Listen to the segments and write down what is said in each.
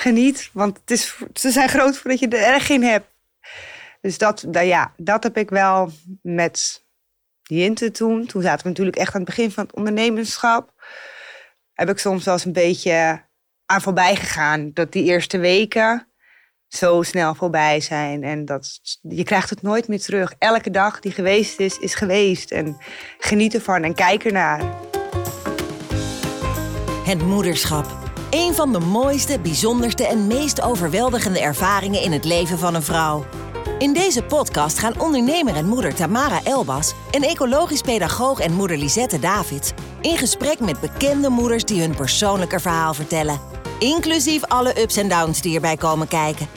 Geniet, want het is, ze zijn groot voordat je er erg in hebt. Dus dat, nou ja, dat heb ik wel met Jinte toen. Toen zaten we natuurlijk echt aan het begin van het ondernemerschap. Heb ik soms wel eens een beetje aan voorbij gegaan. Dat die eerste weken zo snel voorbij zijn. En dat, je krijgt het nooit meer terug. Elke dag die geweest is, is geweest. En geniet ervan en kijk ernaar. Het moederschap. Een van de mooiste, bijzonderste en meest overweldigende ervaringen in het leven van een vrouw. In deze podcast gaan ondernemer en moeder Tamara Elbas en ecologisch pedagoog en moeder Lisette Davids in gesprek met bekende moeders die hun persoonlijke verhaal vertellen. Inclusief alle ups en downs die erbij komen kijken.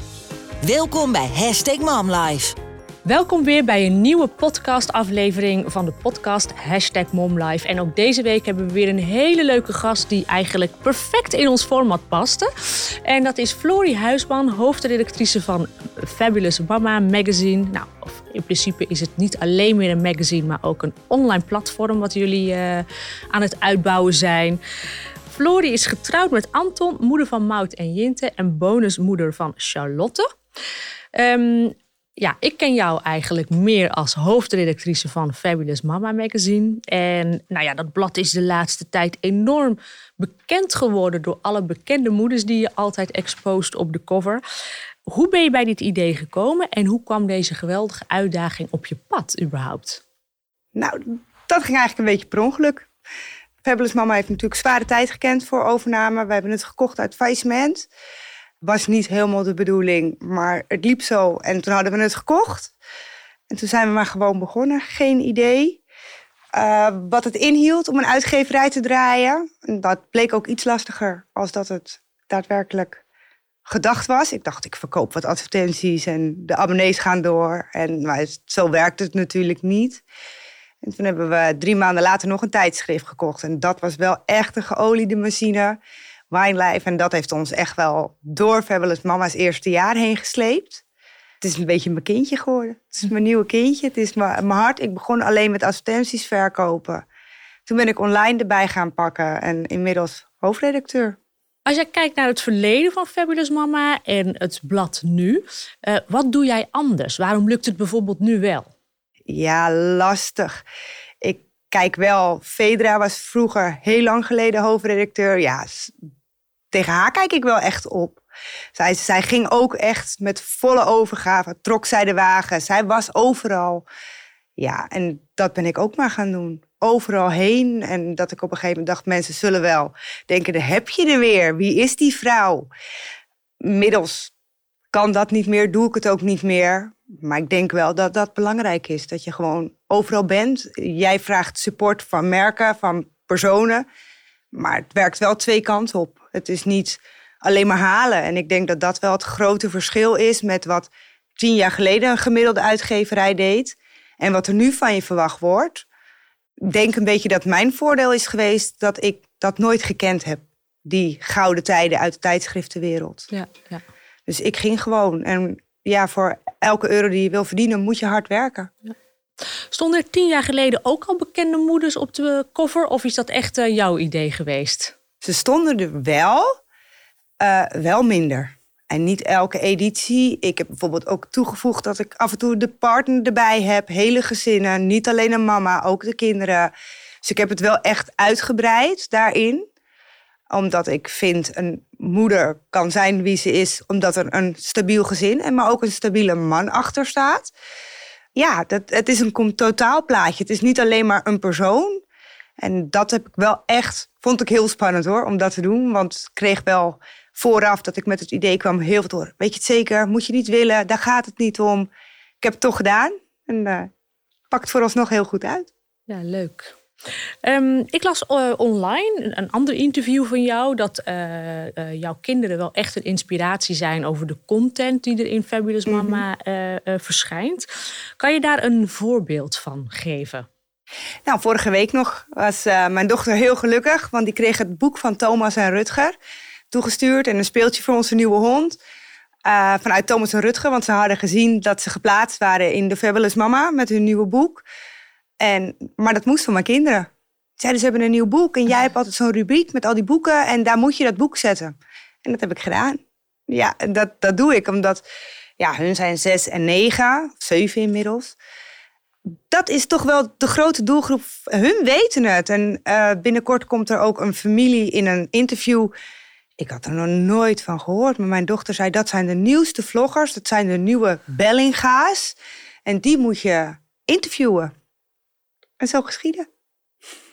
Welkom bij Hashtag MomLife. Welkom weer bij een nieuwe podcastaflevering van de podcast Hashtag MomLife. En ook deze week hebben we weer een hele leuke gast die eigenlijk perfect in ons format paste. En dat is Florie Huisman, hoofdredactrice van Fabulous Mama Magazine. Nou, in principe is het niet alleen meer een magazine, maar ook een online platform wat jullie uh, aan het uitbouwen zijn. Florie is getrouwd met Anton, moeder van Mout en Jinte en bonusmoeder van Charlotte. Um, ja, ik ken jou eigenlijk meer als hoofdredactrice van Fabulous Mama Magazine. En nou ja, dat blad is de laatste tijd enorm bekend geworden door alle bekende moeders die je altijd exposed op de cover. Hoe ben je bij dit idee gekomen en hoe kwam deze geweldige uitdaging op je pad überhaupt? Nou, dat ging eigenlijk een beetje per ongeluk. Fabulous Mama heeft natuurlijk zware tijd gekend voor overname. We hebben het gekocht uit faillissement was niet helemaal de bedoeling, maar het liep zo. En toen hadden we het gekocht. En toen zijn we maar gewoon begonnen. Geen idee uh, wat het inhield om een uitgeverij te draaien. En dat bleek ook iets lastiger als dat het daadwerkelijk gedacht was. Ik dacht, ik verkoop wat advertenties en de abonnees gaan door. En, maar zo werkt het natuurlijk niet. En toen hebben we drie maanden later nog een tijdschrift gekocht. En dat was wel echt een geoliede machine. Wijnlijf. En dat heeft ons echt wel door Fabulous Mama's eerste jaar heen gesleept. Het is een beetje mijn kindje geworden. Het is mijn nieuwe kindje. Het is mijn, hart. Ik begon alleen met advertenties verkopen. Toen ben ik online erbij gaan pakken en inmiddels hoofdredacteur. Als jij kijkt naar het verleden van Fabulous Mama en het blad nu, uh, wat doe jij anders? Waarom lukt het bijvoorbeeld nu wel? Ja, lastig. Ik kijk wel, Fedra was vroeger heel lang geleden hoofdredacteur. Ja, tegen haar kijk ik wel echt op. Zij, zij ging ook echt met volle overgave, trok zij de wagen. Zij was overal. Ja, en dat ben ik ook maar gaan doen. Overal heen. En dat ik op een gegeven moment dacht, mensen zullen wel denken, heb je er weer. Wie is die vrouw? Middels kan dat niet meer, doe ik het ook niet meer. Maar ik denk wel dat dat belangrijk is. Dat je gewoon overal bent. Jij vraagt support van merken, van personen. Maar het werkt wel twee kanten op. Het is niet alleen maar halen. En ik denk dat dat wel het grote verschil is met wat tien jaar geleden een gemiddelde uitgeverij deed. En wat er nu van je verwacht wordt. Ik denk een beetje dat mijn voordeel is geweest dat ik dat nooit gekend heb. Die gouden tijden uit de tijdschriftenwereld. Ja, ja. Dus ik ging gewoon. En ja, voor elke euro die je wil verdienen, moet je hard werken. Ja. Stonden er tien jaar geleden ook al bekende moeders op de cover? Of is dat echt uh, jouw idee geweest? Ze stonden er wel, uh, wel minder. En niet elke editie. Ik heb bijvoorbeeld ook toegevoegd dat ik af en toe de partner erbij heb. Hele gezinnen, niet alleen een mama, ook de kinderen. Dus ik heb het wel echt uitgebreid daarin. Omdat ik vind een moeder kan zijn wie ze is, omdat er een stabiel gezin en maar ook een stabiele man achter staat ja, dat, het is een totaalplaatje. Het is niet alleen maar een persoon. En dat heb ik wel echt, vond ik heel spannend hoor, om dat te doen. Want ik kreeg wel vooraf dat ik met het idee kwam heel veel door. Weet je het zeker? Moet je niet willen? Daar gaat het niet om. Ik heb het toch gedaan. En uh, pakt vooralsnog heel goed uit. Ja, leuk. Um, ik las uh, online een ander interview van jou dat uh, uh, jouw kinderen wel echt een inspiratie zijn over de content die er in Fabulous mhm. Mama mm -hmm. verschijnt. Kan je daar een voorbeeld van geven? Nou, vorige week nog was mijn dochter heel gelukkig, want die kreeg het boek van Thomas en Rutger toegestuurd en een speeltje voor onze nieuwe hond. vanuit Thomas en Rutger, want ze hadden gezien dat ze geplaatst waren in de Fabulous Mama met hun nieuwe boek. En, maar dat moest van mijn kinderen. Zeiden ze hebben een nieuw boek en jij hebt altijd zo'n rubriek met al die boeken en daar moet je dat boek zetten. En dat heb ik gedaan. Ja, dat, dat doe ik omdat ja, hun zijn zes en negen, zeven inmiddels. Dat is toch wel de grote doelgroep. Hun weten het. En eh, binnenkort komt er ook een familie in een interview. Ik had er nog nooit van gehoord, maar mijn dochter zei dat zijn de nieuwste vloggers. Dat zijn de nieuwe Bellinga's. En die moet je interviewen. En zo geschieden.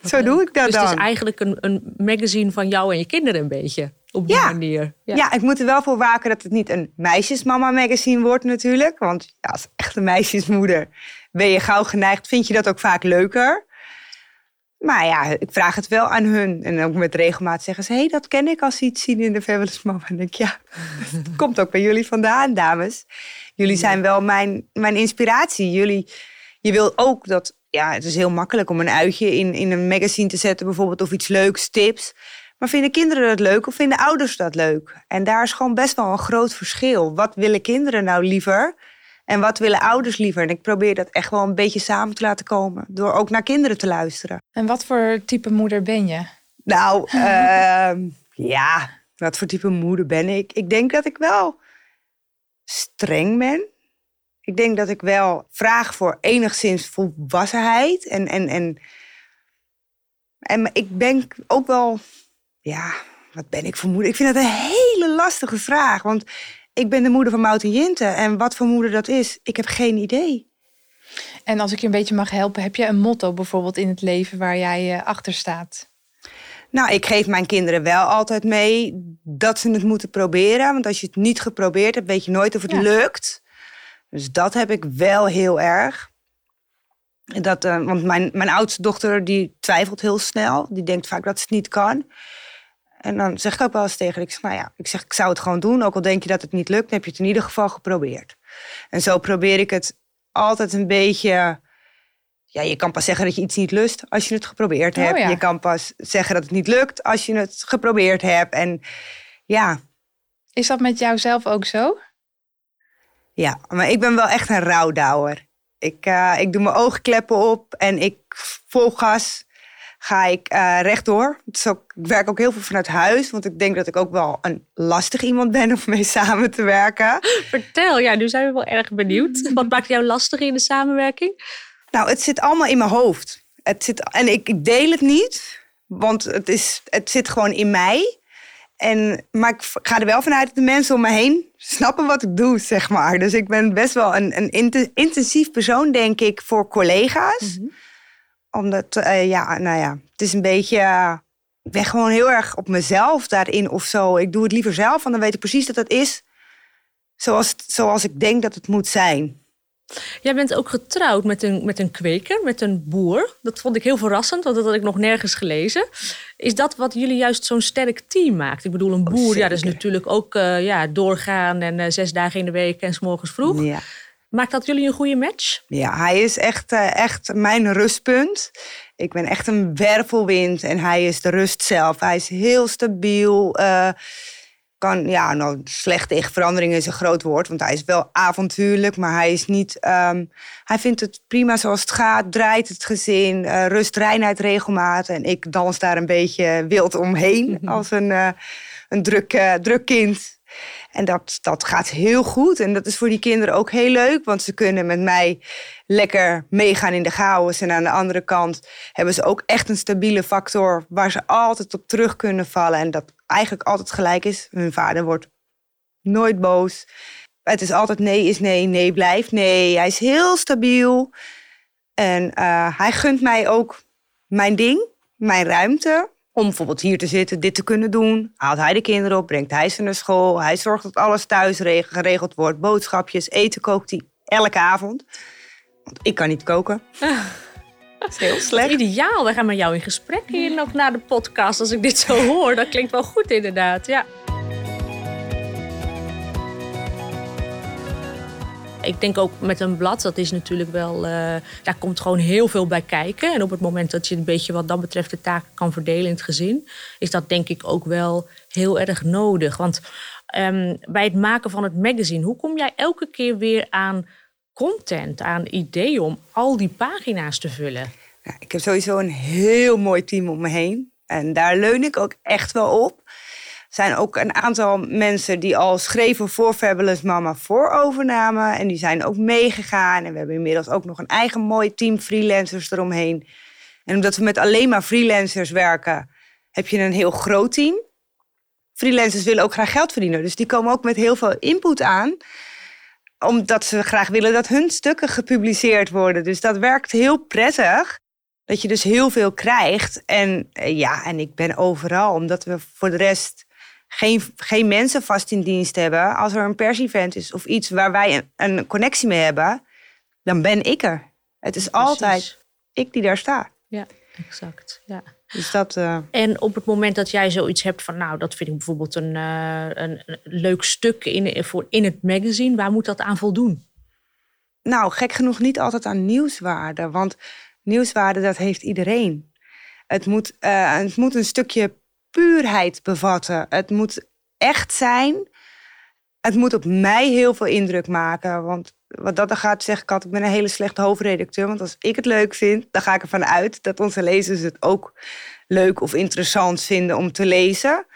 Zo doe ik dat dus dan. het is eigenlijk een, een magazine van jou en je kinderen een beetje. Op die Ja. manier. Ja. ik moet er wel voor waken dat het niet een meisjesmama magazine wordt natuurlijk. Want ja, als echte meisjesmoeder ben je gauw geneigd. Vind je dat ook vaak leuker. Maar ja, ik vraag het wel aan hun. En ook met regelmaat zeggen ze... hé, hey, dat ken ik als ze iets zien in de Fabulous Mama. En ik, ja, dat komt ook bij jullie vandaan, dames. Jullie zijn wel mijn, mijn inspiratie. Jullie, je wil ook dat... Ja, het is heel makkelijk om een uitje in, in een magazine te zetten bijvoorbeeld. Of iets leuks, tips. Maar vinden kinderen dat leuk of vinden ouders dat leuk? En daar is gewoon best wel een groot verschil. Wat willen kinderen nou liever? En wat willen ouders liever? En ik probeer dat echt wel een beetje samen te laten komen. Door ook naar kinderen te luisteren. En wat voor type moeder ben je? Nou, ehm, ja, wat voor type moeder ben ik? Ik denk dat ik wel streng ben. Ik denk dat ik wel vraag voor enigszins volwassenheid. En, en, en, en ik ben ook wel, ja, wat ben ik voor moeder? Ik vind dat een hele lastige vraag. Want ik ben de moeder van Mout en Jinte. En wat voor moeder dat is, ik heb geen idee. En als ik je een beetje mag helpen, heb je een motto bijvoorbeeld in het leven waar jij eh, achter staat? Nou, ik geef mijn kinderen wel altijd mee dat ze het moeten proberen. Want als je het niet geprobeerd hebt, weet je nooit of het Ja. lukt. Dus dat heb ik wel heel erg. Dat, eh, want mijn, mijn oudste dochter die twijfelt heel snel. Die denkt vaak dat ze het niet kan. En dan zeg ik ook wel eens tegen haar, ik zeg, nou ja, ik zeg, ik zou het gewoon doen. Ook al denk je dat het niet lukt, dan heb je het in ieder geval geprobeerd. En zo probeer ik het altijd een beetje... Ja, je kan pas zeggen dat je iets niet lust als je het geprobeerd Oh hebt. ja. Je kan pas zeggen dat het niet lukt als je het geprobeerd hebt. En ja, Is dat met jou zelf ook zo? Ja, maar ik ben wel echt een rouwdouwer. Ik, eh, ik doe mijn oogkleppen op en ik vol gas ga ik eh, rechtdoor. Ook, ik werk ook heel veel vanuit huis, want ik denk dat ik ook wel een lastig iemand ben om mee samen te werken. Vertel, ja, nu zijn we wel erg benieuwd. Wat maakt jou lastig in de samenwerking? Nou, het zit allemaal in mijn hoofd. Het zit, en ik, ik deel het niet, want het, is, het zit gewoon in mij. En, maar ik ga er wel vanuit dat de mensen om me heen snappen wat ik doe, zeg maar. Dus ik ben best wel een, een inten- intensief persoon, denk ik, voor collega's. Omdat, eh, ja, nou ja, het is een beetje... eh, ik ben gewoon heel erg op mezelf daarin of zo. Ik doe het liever zelf, want dan weet ik precies dat het is zoals, zoals ik denk dat het moet zijn. Jij bent ook getrouwd met een, met een kweker, met een boer. Dat vond ik heel verrassend, want dat had ik nog nergens gelezen. Is dat wat jullie juist zo'n sterk team maakt? Ik bedoel, een boer, ja, dat is natuurlijk ook eh, ja, doorgaan en eh, zes dagen in de week en s morgens vroeg. Ja. Maakt dat jullie een goede match? Ja, hij is echt, eh, echt mijn rustpunt. Ik ben echt een wervelwind en hij is de rust zelf. Hij is heel stabiel. Kan, ja, nou, slecht tegen verandering is een groot woord, want hij is wel avontuurlijk, maar hij is niet. ehm, hij vindt het prima zoals het gaat, draait het gezin, eh, rust, reinheid, regelmaat. En ik dans daar een beetje wild omheen als een, eh, een druk, eh, druk kind. En dat, dat gaat heel goed. En dat is voor die kinderen ook heel leuk. Want ze kunnen met mij lekker meegaan in de chaos. En aan de andere kant hebben ze ook echt een stabiele factor... waar ze altijd op terug kunnen vallen. En dat eigenlijk altijd gelijk is. Hun vader wordt nooit boos. Het is altijd nee is nee, nee blijft nee. Hij is heel stabiel. En eh, hij gunt mij ook mijn ding, mijn ruimte. Om bijvoorbeeld hier te zitten, dit te kunnen doen. Haalt hij de kinderen op, brengt hij ze naar school. Hij zorgt dat alles thuis reg- geregeld wordt. Boodschapjes, eten kookt hij elke avond. Want ik kan niet koken. Dat is heel slecht. Ideaal, we gaan met jou in gesprek hier nog na de podcast. Als ik dit zo hoor, dat klinkt wel goed inderdaad. Ja. Ik denk ook met een blad, dat is natuurlijk wel, eh, daar komt gewoon heel veel bij kijken. En op het moment dat je een beetje wat dat betreft de taken kan verdelen in het gezin, is dat denk ik ook wel heel erg nodig. Want ehm, bij het maken van het magazine, hoe kom jij elke keer weer aan content, aan ideeën om al die pagina's te vullen? Ja, ik heb sowieso een heel mooi team om me heen. En daar leun ik ook echt wel op. zijn ook een aantal mensen die al schreven voor Fabulous Mama voor overname. En die zijn ook meegegaan. En we hebben inmiddels ook nog een eigen mooi team freelancers eromheen. En omdat we met alleen maar freelancers werken, heb je een heel groot team. Freelancers willen ook graag geld verdienen. Dus die komen ook met heel veel input aan. Omdat ze graag willen dat hun stukken gepubliceerd worden. Dus dat werkt heel prettig. Dat je dus heel veel krijgt. En eh, ja, en ik ben overal. Omdat we voor de rest geen, geen mensen vast in dienst hebben. Als er een pers-event is of iets waar wij een, een connectie mee hebben, dan ben ik er. Het is altijd ik die daar sta. Ja, exact. Ja. Dus dat, uh... En op het moment dat jij zoiets hebt van, nou, dat vind ik bijvoorbeeld een, uh, een, een, leuk stuk in, voor, in het magazine, waar moet dat aan voldoen? Nou, gek genoeg niet altijd aan nieuwswaarde. Want nieuwswaarde, dat heeft iedereen. Het moet, uh, het moet een stukje puurheid bevatten. Het moet echt zijn. Het moet op mij heel veel indruk maken. Want wat dat dan gaat, zeg ik altijd, ik ben een hele slechte hoofdredacteur. Want als ik het leuk vind, dan ga ik ervan uit dat onze lezers het ook leuk of interessant vinden om te lezen.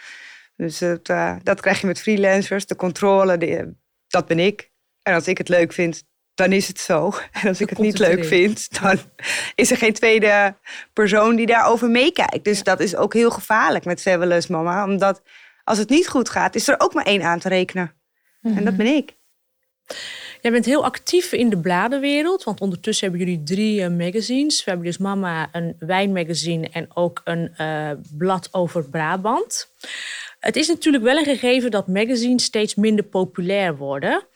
Dus uh, dat krijg je met freelancers. De controle, dat ben ik. En als ik het leuk vind, dan is het zo. En als ik het niet leuk vind, dan is er geen tweede persoon die daarover meekijkt. Dus dat is ook heel gevaarlijk met Fabulous Mama. Omdat als het niet goed gaat, is er ook maar één aan te rekenen. En dat mhm. ben ik. Jij bent heel actief in de bladenwereld, want ondertussen hebben jullie drie uh, magazines. Fabulous Mama, een wijnmagazine en ook een uh, blad over Brabant. Het is natuurlijk wel een gegeven dat magazines steeds minder populair worden.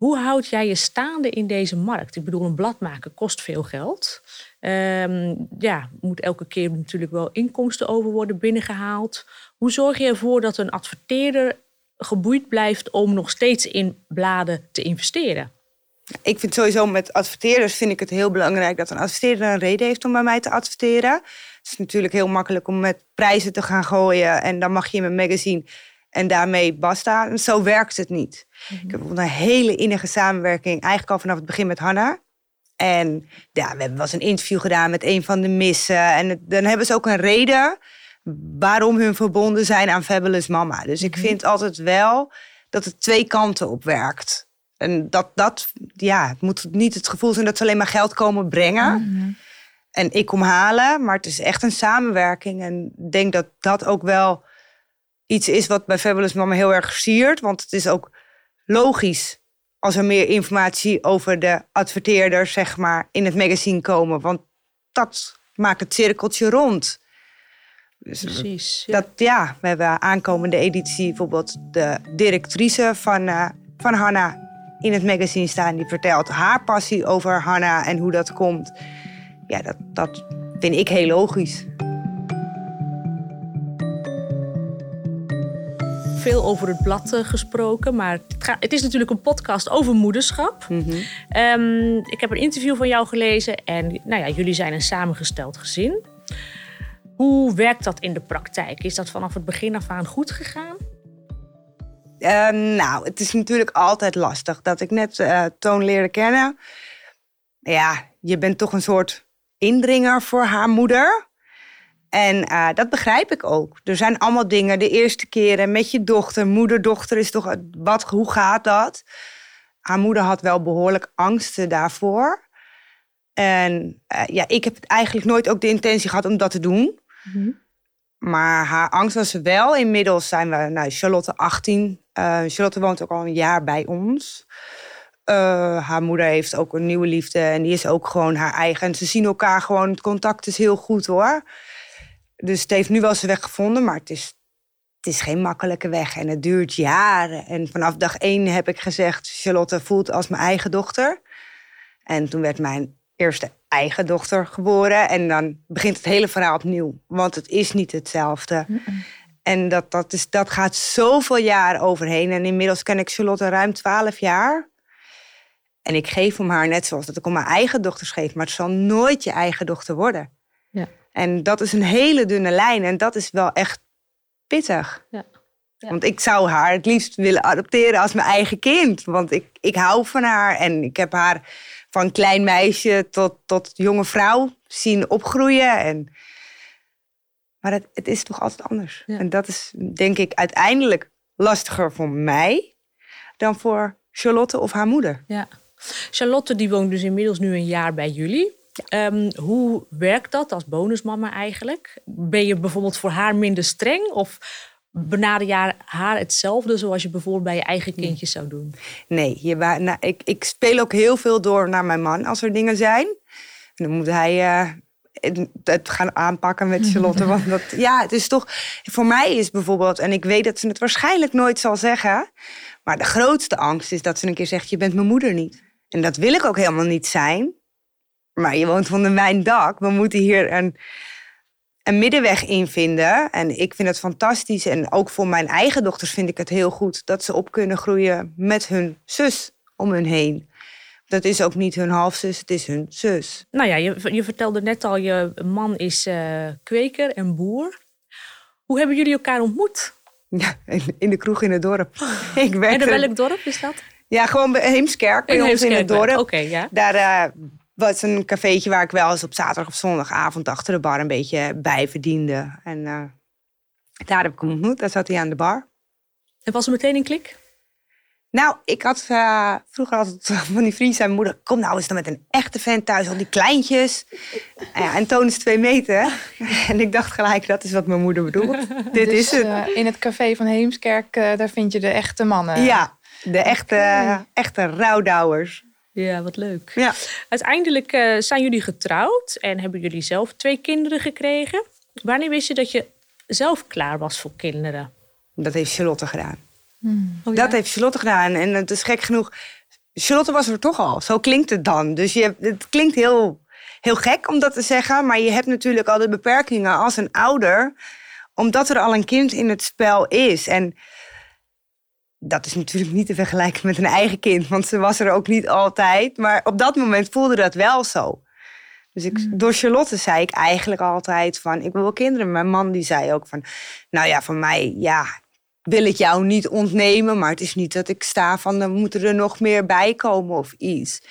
Hoe houd jij je staande in deze markt? Ik bedoel, een blad maken kost veel geld. Um, ja, moet elke keer natuurlijk wel inkomsten over worden binnengehaald. Hoe zorg je ervoor dat een adverteerder geboeid blijft om nog steeds in bladen te investeren? Ik vind sowieso met adverteerders vind ik het heel belangrijk dat een adverteerder een reden heeft om bij mij te adverteren. Het is natuurlijk heel makkelijk om met prijzen te gaan gooien en dan mag je in mijn magazine en daarmee basta. Zo werkt het niet. Mhm. Ik heb een hele innige samenwerking, eigenlijk al vanaf het begin met Hanna. En ja, we hebben wel eens een interview gedaan met een van de missen. En dan hebben ze ook een reden waarom hun verbonden zijn aan Fabulous Mama. Dus ik mhm. vind altijd wel dat het twee kanten op werkt. En dat, dat ja, het moet niet het gevoel zijn dat ze alleen maar geld komen brengen. Mhm. En ik kom halen, maar het is echt een samenwerking. En ik denk dat dat ook wel iets is wat bij Fabulous Mama heel erg siert. Want het is ook logisch als er meer informatie over de adverteerders zeg maar, in het magazine komen. Want dat maakt het cirkeltje rond. Dus Precies. Ja. Dat, ja, we hebben aankomende editie bijvoorbeeld de directrice van, uh, van Hanna in het magazine staan. Die vertelt haar passie over Hanna en hoe dat komt. Ja, dat, dat vind ik heel logisch. Veel over het blad eh, gesproken. Maar het, het, is natuurlijk een podcast over moederschap. Mhm. Ehm, ik heb een interview van jou gelezen. En nou ja, jullie zijn een samengesteld gezin. Hoe werkt dat in de praktijk? Is dat vanaf het begin af aan goed gegaan? Ehm, nou, het is natuurlijk altijd lastig. Dat ik net uh, Toon leerde kennen. Ja, je bent toch een soort indringer voor haar moeder. En uh, dat begrijp ik ook. Er zijn allemaal dingen. De eerste keren met je dochter, moeder-dochter is toch. Wat, hoe gaat dat? Haar moeder had wel behoorlijk angsten daarvoor. En uh, ja, ik heb eigenlijk nooit ook de intentie gehad om dat te doen. Mm Maar haar angst was wel. Inmiddels zijn we, nou, Charlotte 18. Uh, Charlotte woont ook al een jaar bij ons. haar moeder heeft ook een nieuwe liefde en die is ook gewoon haar eigen. En ze zien elkaar gewoon, het contact is heel goed hoor. Dus het heeft nu wel zijn weg gevonden, maar het is, het is geen makkelijke weg. En het duurt jaren. En vanaf dag één heb ik gezegd, Charlotte voelt als mijn eigen dochter. En toen werd mijn eerste eigen dochter geboren. En dan begint het hele verhaal opnieuw. Want het is niet hetzelfde. En dat, dat, is, dat gaat zoveel jaar overheen. En inmiddels ken ik Charlotte ruim twaalf jaar. En ik geef om haar net zoals dat ik om mijn eigen dochters geef. Maar het zal nooit je eigen dochter worden. En dat is een hele dunne lijn en dat is wel echt pittig. Ja. Want ik zou haar het liefst willen adopteren als mijn eigen kind. Want ik, ik hou van haar en ik heb haar van klein meisje tot, tot jonge vrouw zien opgroeien. En Maar het, het is toch altijd anders. Ja. En dat is denk ik uiteindelijk lastiger voor mij dan voor Charlotte of haar moeder. Ja. Charlotte die woont dus inmiddels nu een jaar bij jullie. Ehm, hoe werkt dat als bonusmama eigenlijk? Ben je bijvoorbeeld voor haar minder streng? Of benader je haar hetzelfde zoals je bijvoorbeeld bij je eigen kindjes zou doen? Nee, je, nou, ik, ik speel ook heel veel door naar mijn man als er dingen zijn. En dan moet hij eh, het- het gaan aanpakken met Charlotte. Want dat, ja, het is toch... Voor mij is bijvoorbeeld... En ik weet dat ze het waarschijnlijk nooit zal zeggen... Maar de grootste angst is dat ze een keer zegt... Je bent mijn moeder niet. En dat wil ik ook helemaal niet zijn. Maar je woont onder mijn dak. We moeten hier een, een middenweg in vinden. En ik vind het fantastisch. En ook voor mijn eigen dochters vind ik het heel goed... dat ze op kunnen groeien met hun zus om hun heen. Dat is ook niet hun halfzus, het is hun zus. Nou ja, je, je vertelde net al, je man is eh, kweker en boer. Hoe hebben jullie elkaar ontmoet? Ja, in- in de kroeg in het dorp. Ik En in welk dorp is dat? Ja, gewoon bij Heemskerk, bij ons in het dorp. Oké, ja. Daar eh, was een cafeetje waar ik wel eens op zaterdag of zondagavond achter de bar een beetje bij verdiende. En eh, daar heb ik hem ontmoet. Daar zat hij aan de bar. En was er meteen een klik? Nou, ik had eh, vroeger altijd van die vriend zijn moeder. Kom nou eens dan met een echte vent thuis, al die kleintjes. En, Toon is twee meter. En ik dacht gelijk, dat is wat mijn moeder bedoelt. Dit Dus, is het. eh, in het café van Heemskerk, daar vind je de echte mannen. ja, de echte, echte rouwdouwers. Ja, wat leuk. Ja. Uiteindelijk eh, zijn jullie getrouwd en hebben jullie zelf twee kinderen gekregen. Wanneer wist je dat je zelf klaar was voor kinderen? Dat heeft Charlotte gedaan. Oh, Dat heeft Charlotte gedaan. En het is gek genoeg. Charlotte was er toch al. Zo klinkt het dan. Dus je, het klinkt heel, heel gek om dat te zeggen. Maar je hebt natuurlijk al de beperkingen als een ouder. Omdat er al een kind in het spel is. En dat is natuurlijk niet te vergelijken met een eigen kind. Want ze was er ook niet altijd. Maar op dat moment voelde dat wel zo. Dus ik, door Charlotte zei ik eigenlijk altijd van... ik wil wel kinderen. Mijn man die zei ook van... nou ja, van mij, ja, wil ik jou niet ontnemen, maar het is niet dat ik sta van dan moeten er nog meer bij komen of iets.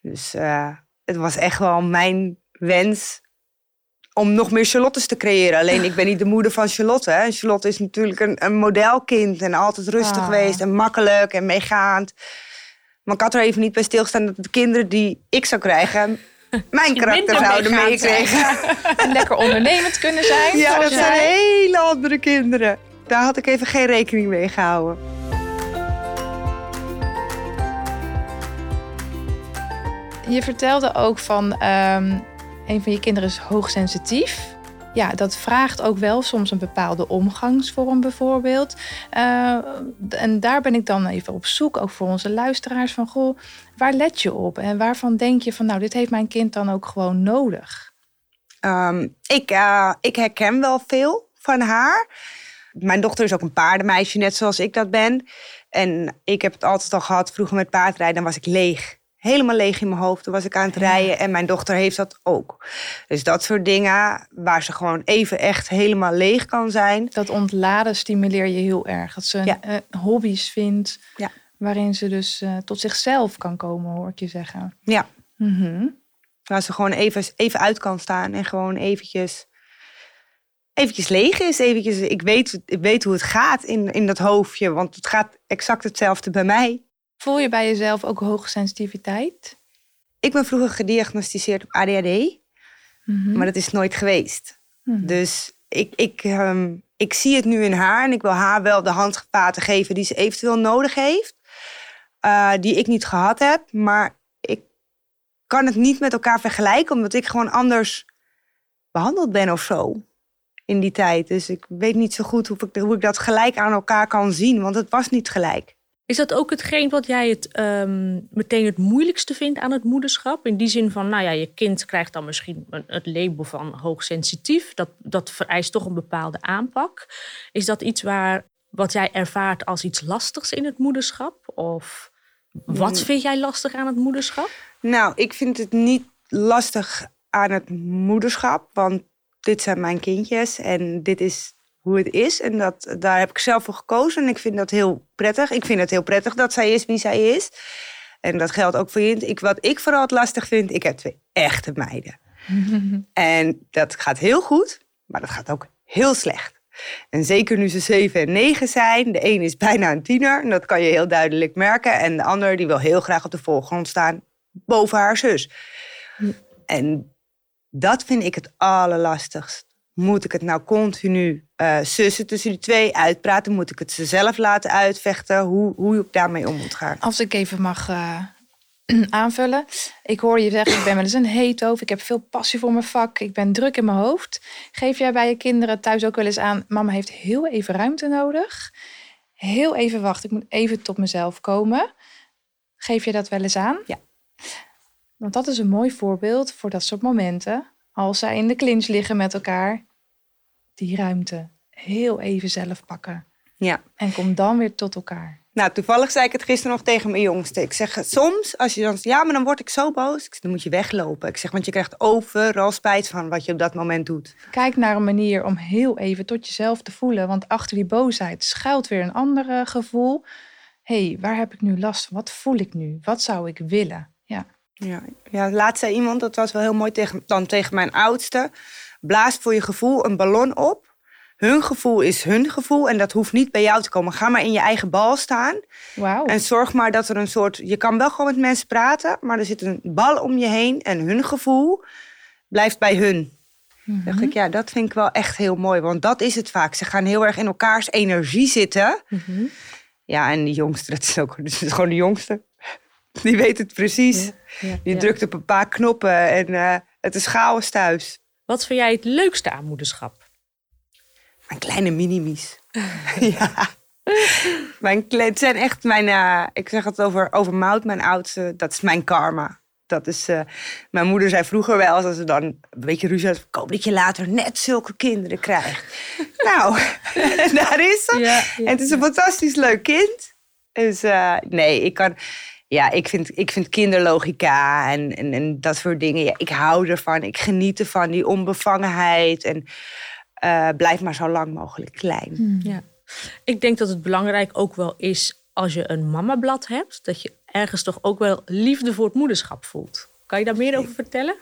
Dus eh, het was echt wel mijn wens om nog meer Charlottes te creëren. Alleen ik ben niet de moeder van Charlotte. Hè. Charlotte is natuurlijk een, een modelkind en altijd rustig Ah. geweest en makkelijk en meegaand. Maar ik had er even niet bij stilgestaan dat de kinderen die ik zou krijgen mijn karakter zouden meekregen. En lekker ondernemend kunnen zijn. Ja, dat zijn hele andere kinderen. Daar had ik even geen rekening mee gehouden. Je vertelde ook van ehm, een van je kinderen is hoogsensitief. Ja, dat vraagt ook wel soms een bepaalde omgangsvorm bijvoorbeeld. Eh, en daar ben ik dan even op zoek, ook voor onze luisteraars, van goh, waar let je op? En waarvan denk je van, nou, dit heeft mijn kind dan ook gewoon nodig? Ehm, ik, eh, ik herken wel veel van haar. Mijn dochter is ook een paardenmeisje, net zoals ik dat ben. En ik heb het altijd al gehad, vroeger met paardrijden, was ik leeg. Helemaal leeg in mijn hoofd. Toen was ik aan het rijden en mijn dochter heeft dat ook. Dus dat soort dingen waar ze gewoon even echt helemaal leeg kan zijn. Dat ontladen stimuleer je heel erg. Dat ze Ja. eh, hobby's vindt Ja. waarin ze dus eh, tot zichzelf kan komen, hoor ik je zeggen. Ja, Mhm. waar ze gewoon even, even uit kan staan en gewoon eventjes, eventjes leeg is. Eventjes, ik, weet, ik weet hoe het gaat in, in dat hoofdje, want het gaat exact hetzelfde bij mij. Voel je bij jezelf ook hoogsensitiviteit? Ik ben vroeger gediagnosticeerd op ADHD, Mhm. maar dat is nooit geweest. Mhm. Dus ik, ik, ehm, ik zie het nu in haar en ik wil haar wel de handvaten geven die ze eventueel nodig heeft. eh, die ik niet gehad heb, maar ik kan het niet met elkaar vergelijken, omdat ik gewoon anders behandeld ben of zo in die tijd. Dus ik weet niet zo goed hoe ik, hoe ik dat gelijk aan elkaar kan zien, want het was niet gelijk. Is dat ook hetgeen wat jij het ehm, meteen het moeilijkste vindt aan het moederschap? In die zin van, nou ja, je kind krijgt dan misschien een- het label van hoogsensitief. Dat, dat vereist toch een bepaalde aanpak. Is dat iets waar, wat jij ervaart als iets lastigs in het moederschap? Of wat vind jij lastig aan het moederschap? Nou, ik vind het niet lastig aan het moederschap, want dit zijn mijn kindjes en dit is hoe het is. En dat, daar heb ik zelf voor gekozen en ik vind dat heel prettig. Ik vind het heel prettig dat zij is wie zij is. En dat geldt ook voor je. Ik, wat ik vooral het lastig vind, ik heb twee echte meiden. En dat gaat heel goed, maar dat gaat ook heel slecht. En zeker nu ze 7 en 9 zijn. De een is bijna een tiener. En dat kan je heel duidelijk merken. En de ander die wil heel graag op de voorgrond staan boven haar zus. En dat vind ik het allerlastigst. Moet ik het nou continu uh, sussen tussen die twee uitpraten? Moet ik het ze zelf laten uitvechten? Hoe, hoe ik daarmee om moet gaan? Als ik even mag uh, aanvullen. Ik hoor je zeggen, ik ben wel eens een heethoofd. Ik heb veel passie voor mijn vak. Ik ben druk in mijn hoofd. Geef jij bij je kinderen thuis ook wel eens aan... mama heeft heel even ruimte nodig. Heel even wachten. Ik moet even tot mezelf komen. Geef je dat wel eens aan? Ja. Want dat is een mooi voorbeeld voor dat soort momenten. Als zij in de clinch liggen met elkaar. Die ruimte heel even zelf pakken. Ja. En kom dan weer tot elkaar. Nou, toevallig zei ik het gisteren nog tegen mijn jongste. Ik zeg, soms als je dan ja, maar dan word ik zo boos. Ik zeg, dan moet je weglopen. Ik zeg, want je krijgt overal spijt van wat je op dat moment doet. Kijk naar een manier om heel even tot jezelf te voelen. Want achter die boosheid schuilt weer een ander gevoel. Hé, hey, waar heb ik nu last van? Wat voel ik nu? Wat zou ik willen? Ja. Ja, ja laatst zei iemand, dat was wel heel mooi tegen, dan tegen mijn oudste. Blaas voor je gevoel een ballon op hun gevoel is hun gevoel en dat hoeft niet bij jou te komen. Ga maar in je eigen bal staan. Wow. En zorg maar dat er een soort. Je kan wel gewoon met mensen praten, maar er zit een bal om je heen en hun gevoel blijft bij hun. Mm dacht ik, ja, dat vind ik wel echt heel mooi. Want dat is het vaak. Ze gaan heel erg in elkaars energie zitten. Mhm. Ja, en die jongste, dat is ook dat is gewoon de jongste. Die weet het precies. Ja, ja, die ja. drukt op een paar knoppen en eh, het is chaos thuis. Wat vind jij het leukste aan moederschap? Mijn kleine minimies. ja. Mijn kle- het zijn echt mijn, eh, ik zeg het over, over Mout, mijn oudste, dat is mijn karma. Dat is, eh, mijn moeder zei vroeger wel, als ze dan een beetje ruzie had, ik hoop dat je later net zulke kinderen krijgt. nou, daar is ze. Ja, ja, en het is een fantastisch leuk kind. Dus eh, nee, ik kan, ja, ik vind, ik vind kinderlogica en, en, en dat soort dingen, ja, ik hou ervan. Ik geniet ervan, die onbevangenheid en eh, blijf maar zo lang mogelijk klein. Ja. Ik denk dat het belangrijk ook wel is als je een mamablad hebt, dat je ergens toch ook wel liefde voor het moederschap voelt. Kan je daar meer over vertellen?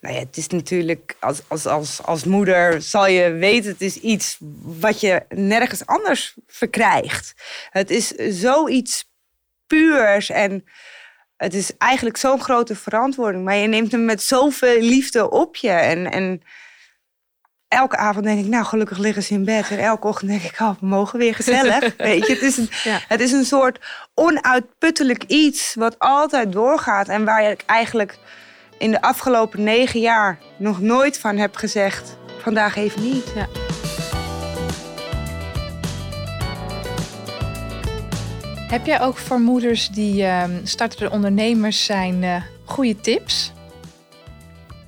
Nou ja, het is natuurlijk, als, als, als, als moeder zal je weten, het is iets wat je nergens anders verkrijgt. Het is zoiets puurs en het is eigenlijk zo'n grote verantwoording. Maar je neemt hem met zoveel liefde op je. En, en elke avond denk ik, nou gelukkig liggen ze in bed. En elke ochtend denk ik, oh, we mogen weer gezellig. Weet je, het is, een, Ja. het is een soort onuitputtelijk iets wat altijd doorgaat. En waar ik eigenlijk in de afgelopen negen jaar nog nooit van heb gezegd, vandaag even niet. Ja. Heb jij ook voor moeders die ehm startende ondernemers zijn eh, goede tips?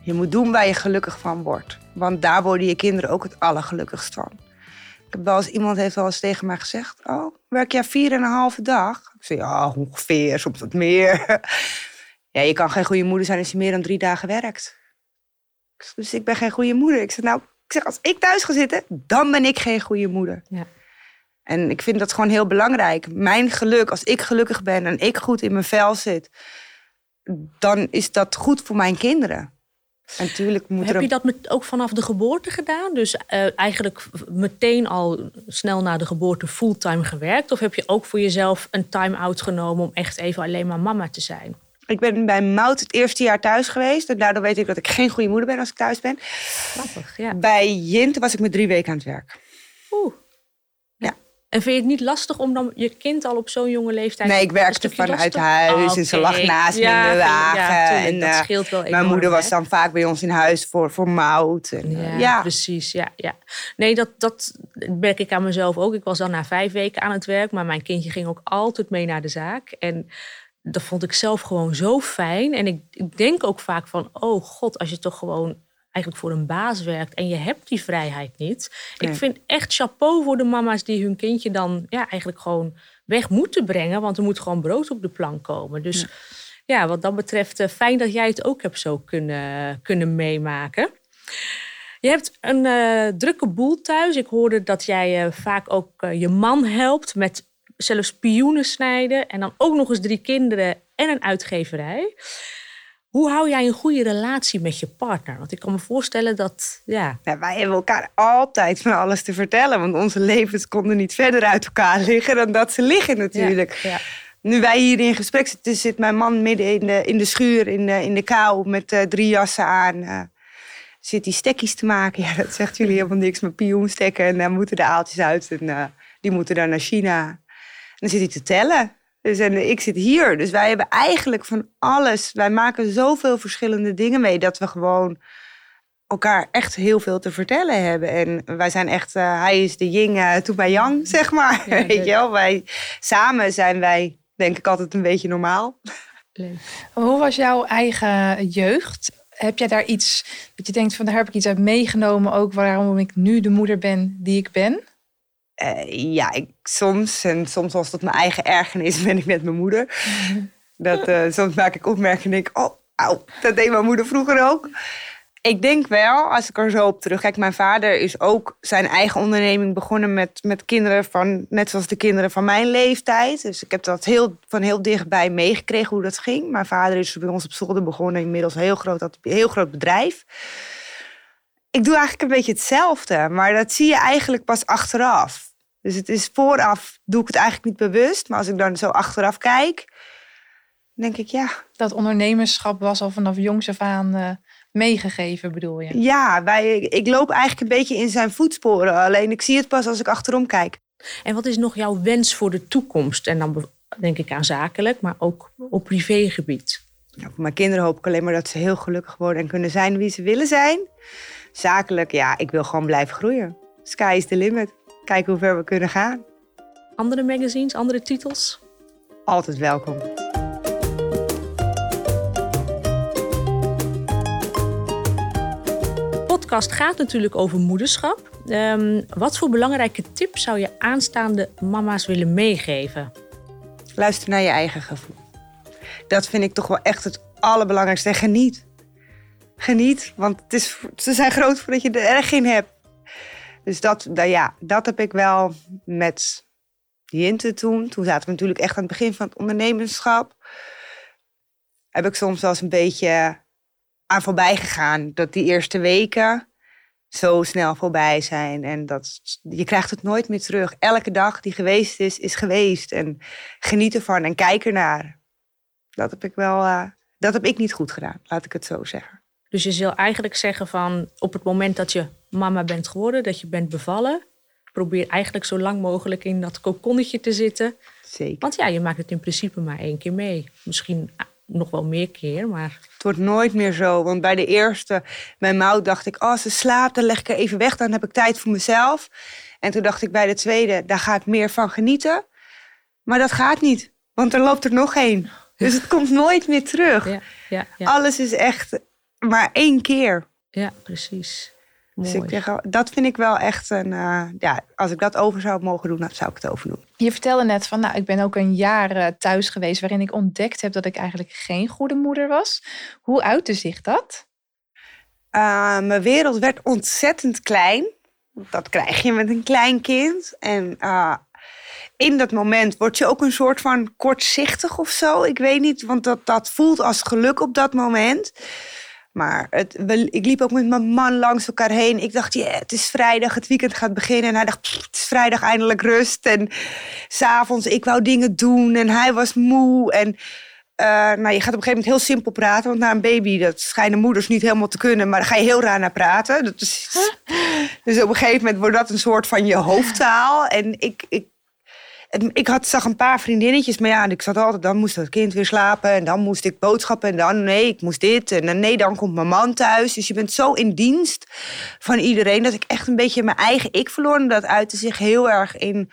Je moet doen waar je gelukkig van wordt. Want daar worden je kinderen ook het allergelukkigst van. Ik heb wel eens, iemand heeft wel eens tegen mij gezegd... Oh, werk jij vier en een halve dag? Ik zei, ja, ongeveer, soms wat meer. Ja, je kan geen goede moeder zijn als je meer dan drie dagen werkt. Dus ik ben geen goede moeder. Ik zeg, nou, ik zeg, als ik thuis ga zitten, dan ben ik geen goede moeder. Ja. En ik vind dat gewoon heel belangrijk. Mijn geluk, als ik gelukkig ben en ik goed in mijn vel zit... dan is dat goed voor mijn kinderen. En natuurlijk moet er Heb je dat met, ook vanaf de geboorte gedaan? Dus eh, eigenlijk meteen al snel na de geboorte fulltime gewerkt? Of heb je ook voor jezelf een time-out genomen om echt even alleen maar mama te zijn? Ik ben bij Mout het eerste jaar thuis geweest. En daardoor weet ik dat ik geen goede moeder ben als ik thuis ben. Grappig, ja. Bij Jint was ik met drie weken aan het werk. Oeh. En vind je het niet lastig om dan je kind al op zo'n jonge leeftijd... Nee, ik werkte vanuit huis Ah, en ze lag naast me in de wagen. Ja, en, dat eh, scheelt wel Mijn moeder was hè? dan vaak bij ons in huis voor, voor Mout. En, eh, Ja, ja, precies. Ja, ja. Nee, dat, dat merk ik aan mezelf ook. Ik was dan na vijf weken aan het werk, maar mijn kindje ging ook altijd mee naar de zaak. En dat vond ik zelf gewoon zo fijn. En ik, ik denk ook vaak van, oh god, als je toch gewoon eigenlijk voor een baas werkt en je hebt die vrijheid niet. Nee. Ik vind echt chapeau voor de mama's die hun kindje dan ja, eigenlijk gewoon weg moeten brengen, want er moet gewoon brood op de plank komen. Dus ja, wat dat betreft, eh, fijn dat jij het ook hebt zo kunnen, kunnen meemaken. Je hebt een eh, drukke boel thuis. Ik hoorde dat jij eh, vaak ook je man helpt met zelfs pioenen snijden. En dan ook nog eens drie kinderen en een uitgeverij. Hoe hou jij een goede relatie met je partner? Want ik kan me voorstellen dat, ja... Ja, wij hebben elkaar altijd van alles te vertellen. Want onze levens konden niet verder uit elkaar liggen dan dat ze liggen natuurlijk. Ja, ja. Nu wij hier in gesprek zitten, zit mijn man midden in de, in de schuur, in de, in de kou, met eh, drie jassen aan. eh, zit hij stekjes te maken. Ja, dat zegt jullie helemaal niks, maar pioenstekken. En dan moeten de aaltjes uit en eh, die moeten dan naar China. En dan zit hij te tellen. Dus en ik zit hier. Dus wij hebben eigenlijk van alles. Wij maken zoveel verschillende dingen mee dat we gewoon elkaar echt heel veel te vertellen hebben. En wij zijn echt, eh, hij is de yin, uh, toen bij yang, zeg maar. Ja, Weet je wel, wij, samen zijn wij, denk ik, altijd een beetje normaal. Leuk. Hoe was jouw eigen jeugd? Heb jij daar iets dat je denkt van daar heb ik iets uit meegenomen ook waarom ik nu de moeder ben die ik ben? Eh, ja, ik, soms, en soms was het mijn eigen ergernis, ben ik met mijn moeder. Dat, eh, soms maak ik opmerkingen en denk oh, dat deed mijn moeder vroeger ook. Ik denk wel, als ik er zo op terugkijk, mijn vader is ook zijn eigen onderneming begonnen met, met kinderen van, net zoals de kinderen van mijn leeftijd. Dus ik heb dat heel, van heel dichtbij meegekregen hoe dat ging. Mijn vader is bij ons op zolder begonnen, inmiddels een heel groot, een heel groot bedrijf. Ik doe eigenlijk een beetje hetzelfde, maar dat zie je eigenlijk pas achteraf. Dus het is vooraf, doe ik het eigenlijk niet bewust. Maar als ik dan zo achteraf kijk, denk ik, ja, Dat ondernemerschap was al vanaf jongs af aan eh, meegegeven, bedoel je? ja wij, ik loop eigenlijk een beetje in zijn voetsporen. Alleen ik zie het pas als ik achterom kijk. En wat is nog jouw wens voor de toekomst? En dan denk ik aan zakelijk, maar ook op privégebied. Nou, voor mijn kinderen hoop ik alleen maar dat ze heel gelukkig worden en kunnen zijn wie ze willen zijn. Zakelijk, ja, ik wil gewoon blijven groeien. Sky is the limit. Kijken hoe ver we kunnen gaan. Andere magazines, andere titels? Altijd welkom. De podcast gaat natuurlijk over moederschap. Ehm, wat voor belangrijke tips zou je aanstaande mama's willen meegeven? Luister naar je eigen gevoel. Dat vind ik toch wel echt het allerbelangrijkste. En geniet. Geniet, want het is, ze zijn groot voordat je er erg in hebt. Dus dat, dat, ja, dat heb ik wel met Jinte toen. Toen zaten we natuurlijk echt aan het begin van het ondernemerschap. Heb ik soms wel eens een beetje aan voorbij gegaan. Dat die eerste weken zo snel voorbij zijn. En dat, je krijgt het nooit meer terug. Elke dag die geweest is, is geweest. En geniet ervan en kijk ernaar. Dat heb ik wel, eh, dat heb ik niet goed gedaan, laat ik het zo zeggen. Dus je zal eigenlijk zeggen van op het moment dat je mama bent geworden, dat je bent bevallen, probeer eigenlijk zo lang mogelijk in dat kokonnetje te zitten. Zeker. Want ja, je maakt het in principe maar één keer mee. Misschien ah, nog wel meer keer, maar Het wordt nooit meer zo. Want bij de eerste, mijn mouw, dacht ik... als ze slaapt, dan leg ik er even weg. Dan heb ik tijd voor mezelf. En toen dacht ik bij de tweede, daar ga ik meer van genieten. Maar dat gaat niet. Want er loopt er nog één. Dus het komt nooit meer terug. ja, ja, ja, Alles is echt maar één keer. ja precies. Dus ik zeg, dat vind ik wel echt een... eh, ja, als ik dat over zou mogen doen, dan zou ik het over doen. Je vertelde net van, nou, ik ben ook een jaar eh, thuis geweest waarin ik ontdekt heb dat ik eigenlijk geen goede moeder was. Hoe uitte zich dat? Uh, mijn wereld werd ontzettend klein. Dat krijg je met een klein kind. En in dat moment word je ook een soort van kortzichtig of zo. Ik weet niet, want dat, dat voelt als geluk op dat moment. Maar het, we, ik liep ook met mijn man langs elkaar heen. Ik dacht, ja, het is vrijdag, het weekend gaat beginnen. En hij dacht, "Pff, het is vrijdag eindelijk rust. En s'avonds, ik wou dingen doen en hij was moe. En uh, nou, je gaat op een gegeven moment heel simpel praten. Want na een baby, dat schijnen moeders niet helemaal te kunnen. Maar daar ga je heel raar naar praten. Dat is, dus op een gegeven moment wordt dat een soort van je hoofdtaal. En ik, ik had, zag een paar vriendinnetjes. Maar ja, ik zat altijd, dan moest dat kind weer slapen. En dan moest ik boodschappen. En dan, nee, ik moest dit. En dan, nee, dan komt mijn man thuis. Dus je bent zo in dienst van iedereen. Dat ik echt een beetje mijn eigen ik verloor. En dat uitte zich heel erg in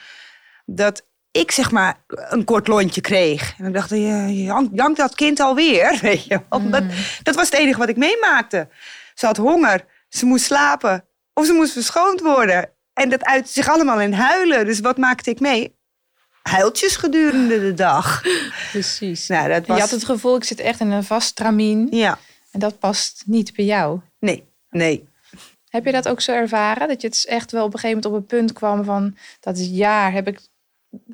dat ik zeg maar een kort lontje kreeg. En dan dacht ik, ja, jank, jankt dat kind alweer? Weet je dat, dat was het enige wat ik meemaakte. Ze had honger, ze moest slapen of ze moest verschoond worden. En dat uitte zich allemaal in huilen. Dus wat maakte ik mee? Huiltjes gedurende de dag. Precies. Nou, dat was... Je had het gevoel, ik zit echt in een vast tramien. Ja, En dat past niet bij jou. nee, nee. Heb je dat ook zo ervaren? Dat je het echt wel op een gegeven moment op een punt kwam van... dat is jaar heb ik,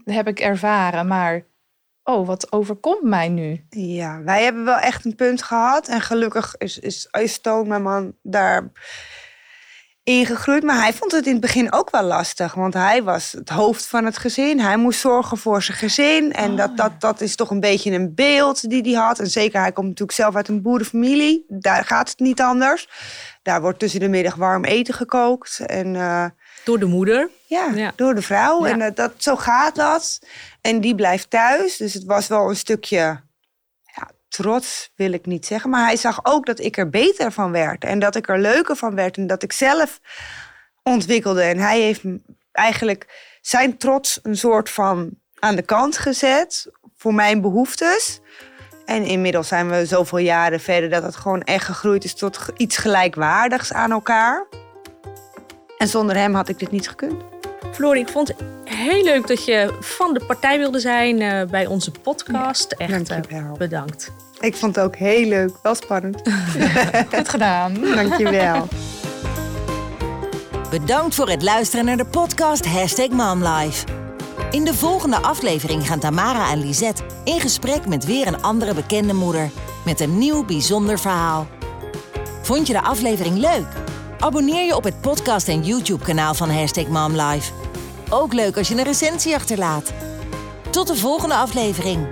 heb ik ervaren, maar oh, wat overkomt mij nu? Ja, wij hebben wel echt een punt gehad. En gelukkig is, is, is Toon, mijn man, daar ingegroeid. Maar hij vond het in het begin ook wel lastig. Want hij was het hoofd van het gezin. Hij moest zorgen voor zijn gezin. En Oh, dat, dat, dat is toch een beetje een beeld die hij had. En zeker, hij komt natuurlijk zelf uit een boerenfamilie. Daar gaat het niet anders. Daar wordt tussen de middag warm eten gekookt. En eh, Door de moeder. ja, Ja. door de vrouw. Ja. En eh, dat, zo gaat dat. En die blijft thuis. Dus het was wel een stukje trots, wil ik niet zeggen. Maar hij zag ook dat ik er beter van werd. En dat ik er leuker van werd. En dat ik zelf ontwikkelde. En hij heeft eigenlijk zijn trots een soort van aan de kant gezet. Voor mijn behoeftes. En inmiddels zijn we zoveel jaren verder dat het gewoon echt gegroeid is tot iets gelijkwaardigs aan elkaar. En zonder hem had ik dit niet gekund. Floor, ik vond het heel leuk dat je van de partij wilde zijn eh, bij onze podcast. Echt eh, bedankt. Ik vond het ook heel leuk. Wel spannend. Goed gedaan. Dankjewel. Bedankt voor het luisteren naar de podcast Hashtag MomLife. In de volgende aflevering gaan Tamara en Lisette in gesprek met weer een andere bekende moeder. Met een nieuw bijzonder verhaal. Vond je de aflevering leuk? Abonneer je op het podcast en YouTube kanaal van Hashtag MomLife. Ook leuk als je een recensie achterlaat. Tot de volgende aflevering.